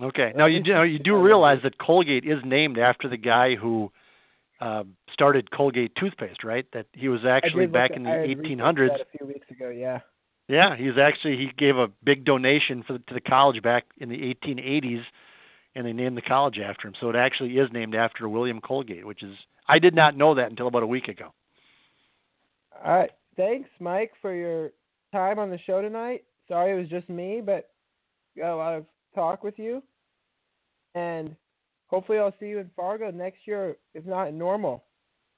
Okay. Now you do now you do realize that Colgate is named after the guy who uh, started Colgate toothpaste, right? That he was actually back at- in the had 1800s. that a few weeks ago. Yeah. Yeah, he's actually he gave a big donation for the, to the college back in the 1880s, and they named the college after him. So it actually is named after William Colgate, which is I did not know that until about a week ago. All right. Thanks, Mike, for your time on the show tonight. Sorry it was just me, but got a lot of talk with you. And hopefully I'll see you in Fargo next year, if not in normal.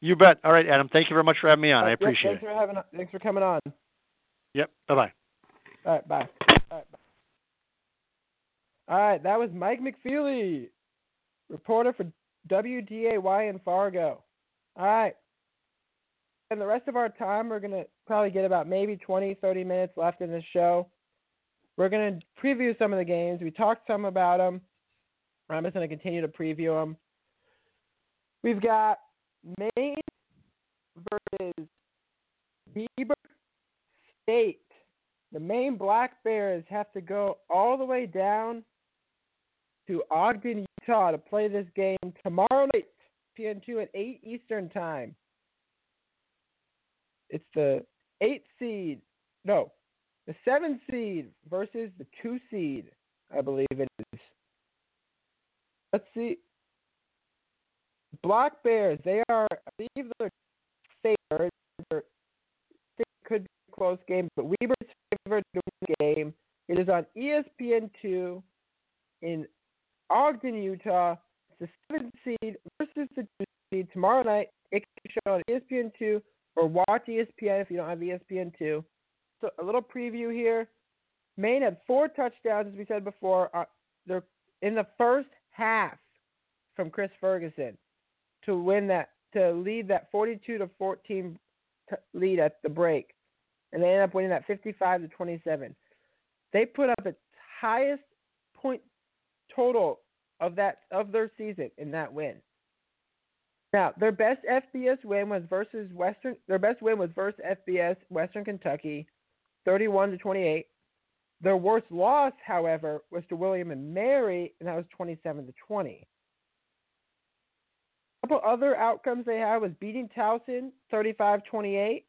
You bet. All right, Adam. Thank you very much for having me on. I Yep, appreciate thanks it. For having, thanks for coming on. Yep. Bye bye. All right, bye. All right, bye. All right, that was Mike McFeely, reporter for WDAY in Fargo. All right. And the rest of our time, we're going to probably get about maybe 20, 30 minutes left in this show. We're going to preview some of the games. We talked some about them. I'm just going to continue to preview them. We've got Maine versus Weber State. The Maine Black Bears have to go all the way down to Ogden, Utah to play this game tomorrow night, ESPN2 at 8 Eastern Time. It's the 8 seed, no, the 7 seed versus the 2 seed, I believe it is. Let's see. Black Bears, they are, I believe they're favored. They're, it could be a close game, but Weber's favored to win the game. It is on E ESPN2 in Ogden, Utah. It's the seven seed versus the two seed tomorrow night. It can be shown on E ESPN2 or watch ESPN if you don't have ESPN2. So a little preview here. Maine had four touchdowns, as we said before. Uh, they're in the first half from Chris Ferguson to win that to lead that 42 to 14 t- lead at the break, and they end up winning that 55 to 27. They put up its highest point total of that of their season in that win. Now, their best FBS win was versus Western. Their best win was versus FBS Western Kentucky, 31 to 28. Their worst loss, however, was to William and Mary, and that was 27 to 20. A couple other outcomes they had was beating Towson 35-28.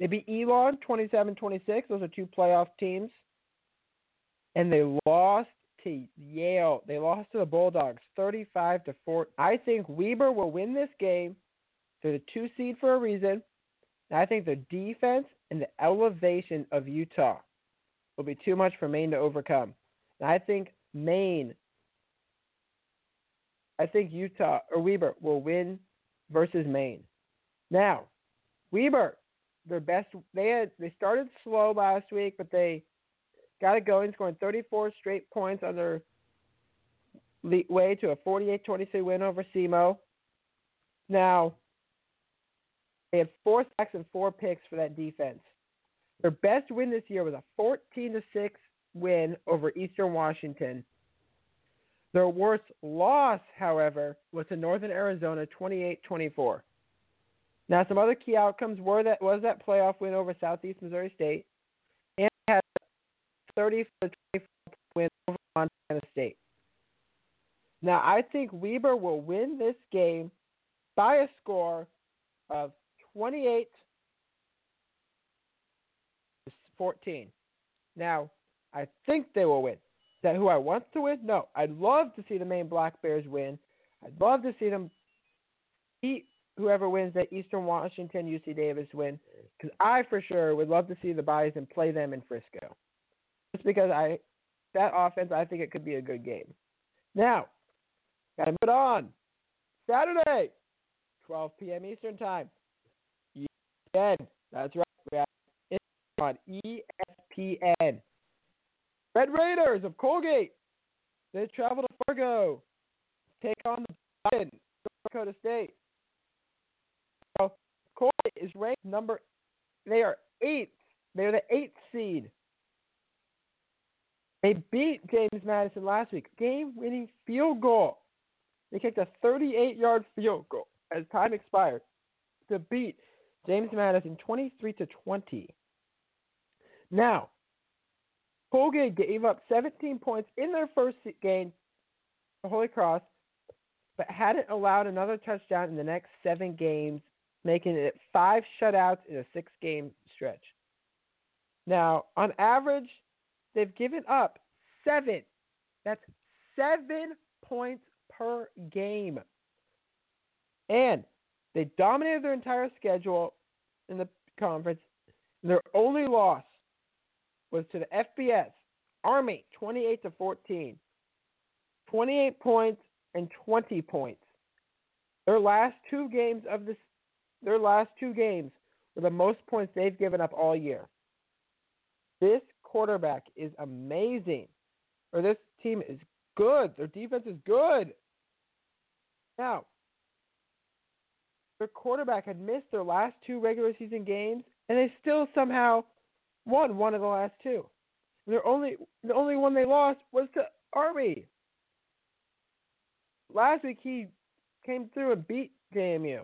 They beat Elon 27-26. Those are two playoff teams. And they lost to Yale. They lost to the Bulldogs 35 to 4. I think Weber will win this game. They're the two seed for a reason. And I think the defense and the elevation of Utah will be too much for Maine to overcome. And I think Maine, I think Utah or Weber will win versus Maine. Now, Weber, their best. They had they started slow last week, but they got it going, scoring 34 straight points on their way to a 48-23 win over SEMO. Now, they had four sacks and four picks for that defense. Their best win this year was a 14 to 6 win over Eastern Washington. Their worst loss, however, was to Northern Arizona 28-24. Now, some other key outcomes were that was that playoff win over Southeast Missouri State, and had 30 to 24 win over Montana State. Now, I think Weber will win this game by a score of 28 14. Now, I think they will win. Is that who I want to win? No. I'd love to see the Maine Black Bears win. I'd love to see them beat whoever wins that Eastern Washington UC Davis win because I for sure would love to see the Bison play them in Frisco. Just because I that offense, I think it could be a good game. Now, gotta move on. Saturday, 12 p.m. Eastern Time. ESPN. That's right. We have it on ESPN. Red Raiders of Colgate. They travel to Fargo. Take on the Bison, North Dakota State. So Colgate is ranked number. They are eighth. They are the eighth seed. They beat James Madison last week. Game-winning field goal. They kicked a 38-yard field goal as time expired to beat James Madison 23 to 20. Now, Colgate gave up 17 points in their first game to Holy Cross, but hadn't allowed another touchdown in the next seven games, making it five shutouts in a six-game stretch. Now, on average, they've given up seven. That's seven points per game. And they dominated their entire schedule in the conference. Their only loss was to the FBS Army, 28 to 14. 28 points and 20 points. Their last two games of this their last two games were the most points they've given up all year. This quarterback is amazing. Or this team is good. Their defense is good. Now, their quarterback had missed their last two regular season games, and they still somehow won one of the last two. And their only the only one they lost was to Army. Last week he came through and beat JMU.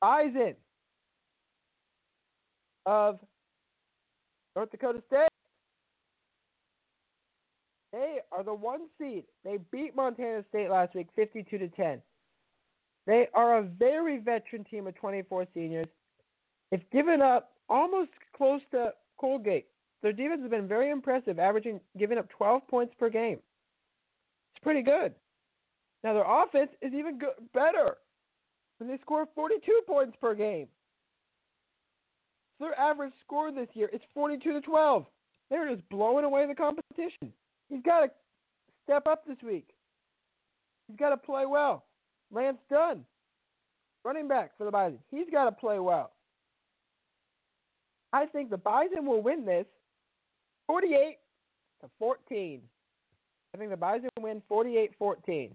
Bison of North Dakota State. They are the one seed. They beat Montana State last week 52 to 10. They are a very veteran team of 24 seniors. They've given up almost close to Colgate. Their defense has been very impressive, averaging giving up 12 points per game. It's pretty good. Now their offense is even good, better. And they score 42 points per game. So Their average score this year is 42 to 12. They're just blowing away the competition. He's got to step up this week. He's got to play well. Lance Dunn, running back for the Bison, he's got to play well. I think the Bison will win this 48 to 14. I think the Bison win 48 14.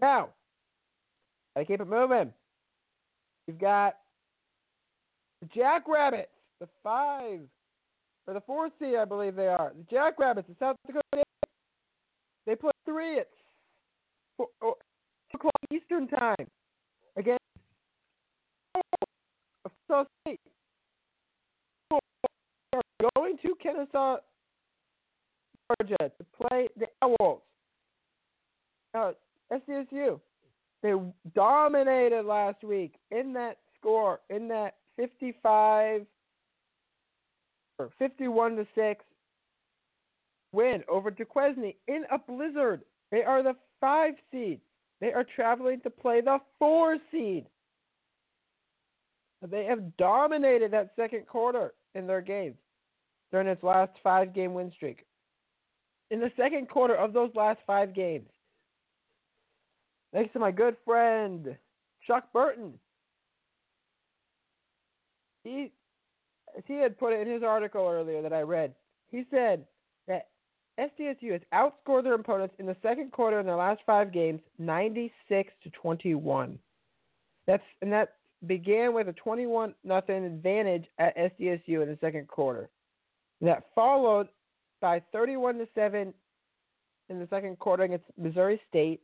Now, Gotta keep it moving. You've got the Jackrabbits, the five or the four seed, I believe they are. The Jackrabbits, the South Dakota. They play three at four, oh, o'clock Eastern time against Kennesaw State. Going to Kennesaw, Georgia to play the Owls. Now, SDSU, they dominated last week in that score, in that 55 or 51 to 6 win over Duquesne in a blizzard. They are the five seed. They are traveling to play the four seed. They have dominated that second quarter in their games during its last five game win streak. In the second quarter of those last five games, thanks to my good friend Chuck Burton, he he had put it in his article earlier that I read. He said SDSU has outscored their opponents in the second quarter in their last five games, 96 to 21. That's and that began with a 21 nothing advantage at SDSU in the second quarter. That followed by 31 to 7 in the second quarter against Missouri State.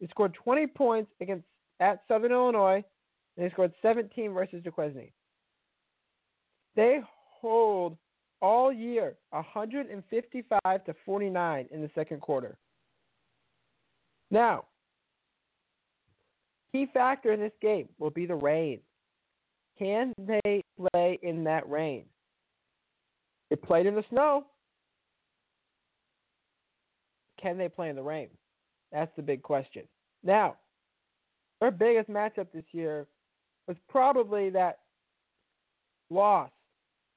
They scored 20 points against at Southern Illinois, and they scored 17 versus Duquesne. They hold all year 155 to 49 in the second quarter. Now, key factor in this game will be the rain. Can they play in that rain? They played in the snow. Can they play in the rain? That's the big question. Now, their biggest matchup this year was probably that loss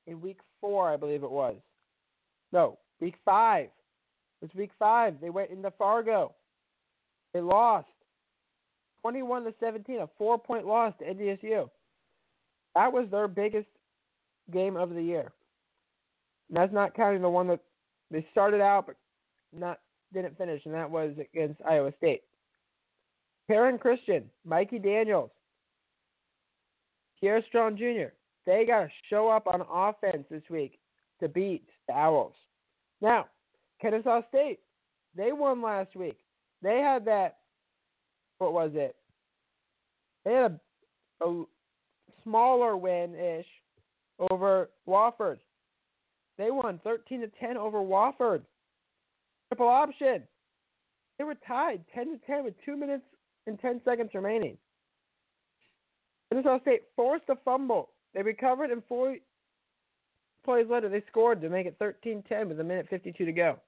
in week four, I believe it was. No, week five. It was week five. They went into Fargo. They lost 21 to 17, a four point loss to NDSU. That was their biggest game of the year. And that's not counting the one that they started out but not didn't finish, and that was against Iowa State. Taryn Christion, Mikey Daniels, Pierre Strong Jr. They got to show up on offense this week to beat the Owls. Now, Kennesaw State, they won last week. They had that, what was it? They had a, a smaller win ish over Wofford. They won 13 to 10 over Wofford. Triple option. They were tied 10 to 10 with 2 minutes and 10 seconds remaining. Kennesaw State forced a fumble they recovered, and four plays later, they scored to make it 13 10 with a minute 52 to go.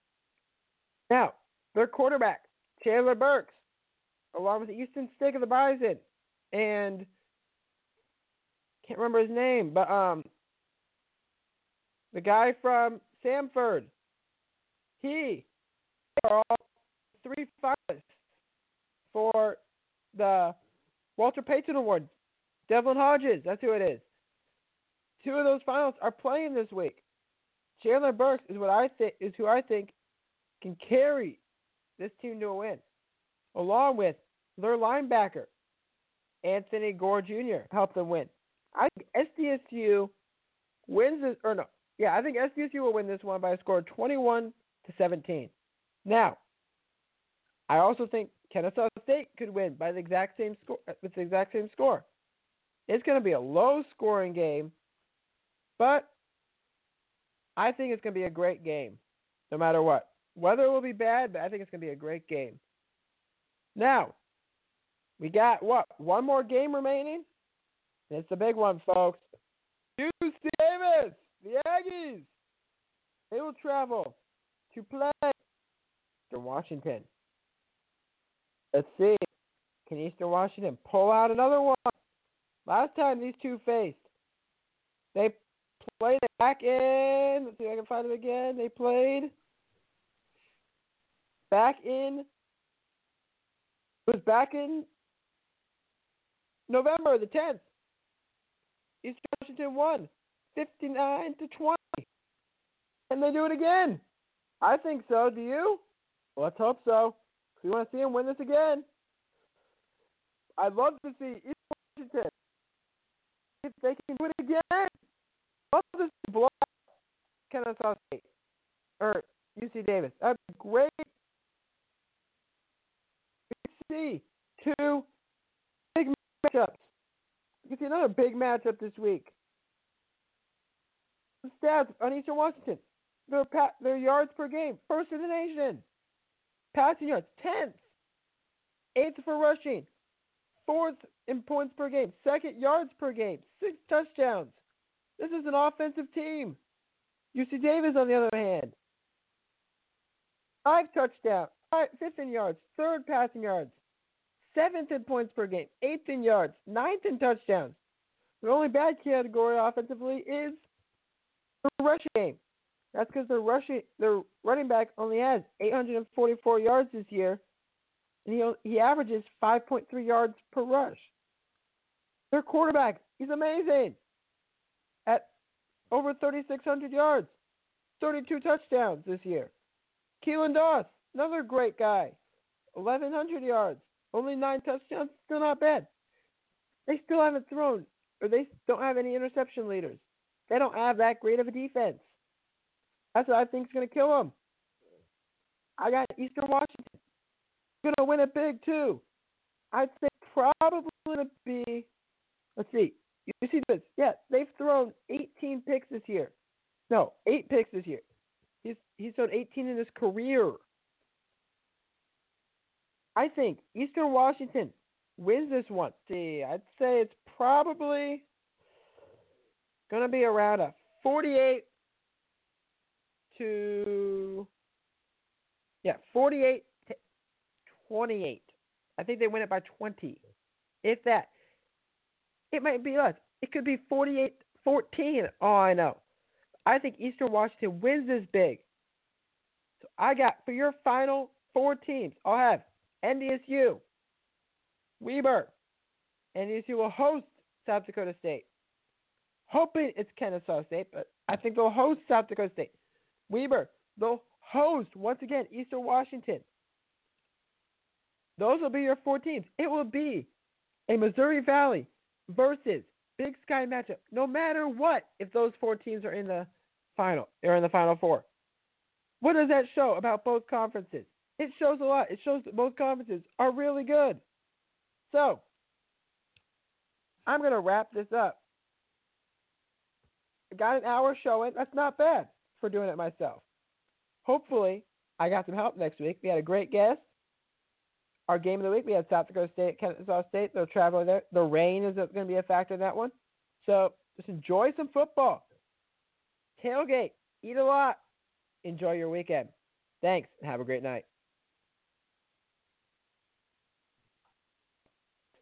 Now, their quarterback, Chandler Burks, along with the Easton Stick of the Bison, and can't remember his name, but um, the guy from Samford, he are all three finalists for the Walter Payton Award. Devlin Hodges, that's who it is. Two of those finals are playing this week. Chandler Burks is what I think is who I think can carry this team to a win, along with their linebacker Anthony Gore Jr. helped them win. I think SDSU wins this, or no, yeah, I think SDSU will win this one by a score of 21 to 17. Now, I also think Kennesaw State could win by the exact same score with the exact same score. It's going to be a low scoring game but I think it's going to be a great game, no matter what. Weather will be bad, but I think it's going to be a great game. Now, we got what? One more game remaining? It's the big one, folks. UC Davis, the Aggies. They will travel to play Eastern Washington. Let's see. Can Eastern Washington pull out another one? Last time these two faced, they played it back in. Let's see if I can find it again. They played back in. It was back in November the 10th. East Washington won 59 to 20. Can they do it again? I think so. Do you? Well, let's hope so. We want to see them win this again. I'd love to see East Washington if they can do it again. Love to out Kennesaw State or UC Davis. That'd be great. see two big matchups. You see another big matchup this week. The stats on Eastern Washington. Their pa- their yards per game, first in the nation. Passing yards, tenth. Eighth for rushing. Fourth in points per game. Second yards per game. Six touchdowns. This is an offensive team. UC Davis, on the other hand, five touchdowns, five, fifth in yards, third passing yards, seventh in points per game, eighth in yards, ninth in touchdowns. The only bad category offensively is the rushing game. That's because their rushing their running back only has 844 yards this year, and he he averages 5.3 yards per rush. Their quarterback, he's amazing. Over 3,600 yards, 32 touchdowns this year. Keelan Doss, another great guy, 1,100 yards, only nine touchdowns, still not bad. They still haven't thrown, or they don't have any interception leaders. They don't have that great of a defense. That's what I think is going to kill them. I got Eastern Washington. Going to win it big, too. I'd say probably going to be, let's see, you see this? Yeah, they've thrown 18 picks this year. No, eight picks this year. He's he's thrown 18 in his career. I think Eastern Washington wins this one. See, I'd say it's probably going to be around a 48 to yeah, 48 to 28. I think they win it by 20. If that. It might be less. It could be 48 14. Oh, I know. I think Eastern Washington wins this big. So I got for your final four teams, I'll have NDSU, Weber. NDSU will host South Dakota State. Hoping it's Kennesaw State, but I think they'll host South Dakota State. Weber, they'll host once again Eastern Washington. Those will be your four teams. It will be a Missouri Valley versus Big Sky matchup. No matter what, if those four teams are in the final or in the final four. What does that show about both conferences? It shows a lot. It shows that both conferences are really good. So, I'm going to wrap this up. I got an hour showing. That's not bad for doing it myself. Hopefully, I got some help next week. We had a great guest. Our game of the week, we had South Dakota State, Kennesaw State. They're traveling there. The rain is going to be a factor in that one. So just enjoy some football. Tailgate. Eat a lot. Enjoy your weekend. Thanks, and have a great night.